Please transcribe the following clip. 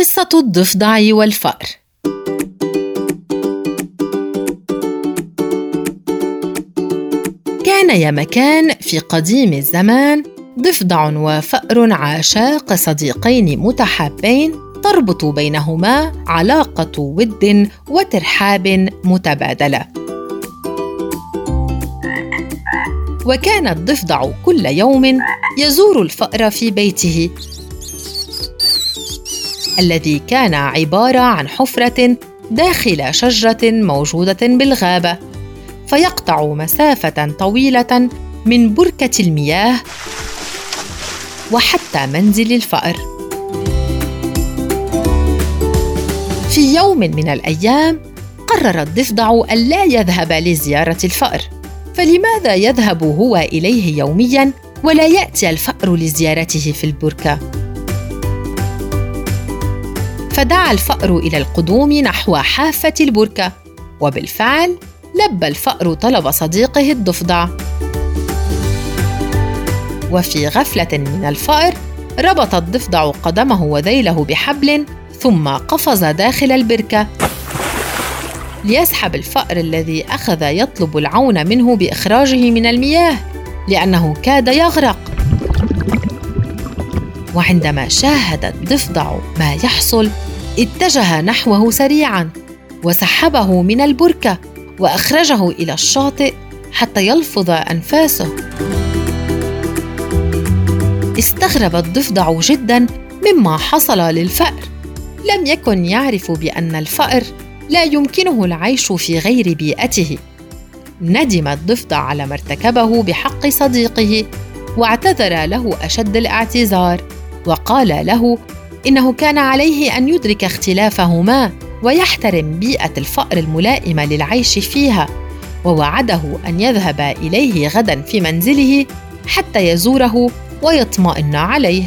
قصة الضفدع والفأر كان يا مكان في قديم الزمان ضفدع وفأر عاشا كصديقين متحابين تربط بينهما علاقة ود وترحاب متبادلة. وكان الضفدع كل يوم يزور الفأر في بيته الذي كان عبارة عن حفرة داخل شجرة موجودة بالغابة، فيقطع مسافة طويلة من بركة المياه وحتى منزل الفأر. في يوم من الأيام قرر الضفدع ألا يذهب لزيارة الفأر، فلماذا يذهب هو إليه يومياً ولا يأتي الفأر لزيارته في البركة؟ فدعا الفأر إلى القدوم نحو حافة البركة، وبالفعل لبى الفأر طلب صديقه الضفدع. وفي غفلة من الفأر ربط الضفدع قدمه وذيله بحبل ثم قفز داخل البركة ليسحب الفأر الذي أخذ يطلب العون منه بإخراجه من المياه لأنه كاد يغرق وعندما شاهد الضفدع ما يحصل اتجه نحوه سريعا وسحبه من البركة وأخرجه إلى الشاطئ حتى يلفظ أنفاسه. استغرب الضفدع جدا مما حصل للفأر. لم يكن يعرف بأن الفأر لا يمكنه العيش في غير بيئته. ندم الضفدع على ما ارتكبه بحق صديقه واعتذر له أشد الاعتذار وقال له إنه كان عليه أن يدرك اختلافهما ويحترم بيئة الفأر الملائمه للعيش فيها ووعده أن يذهب إليه غدا في منزله حتى يزوره ويطمئن عليه.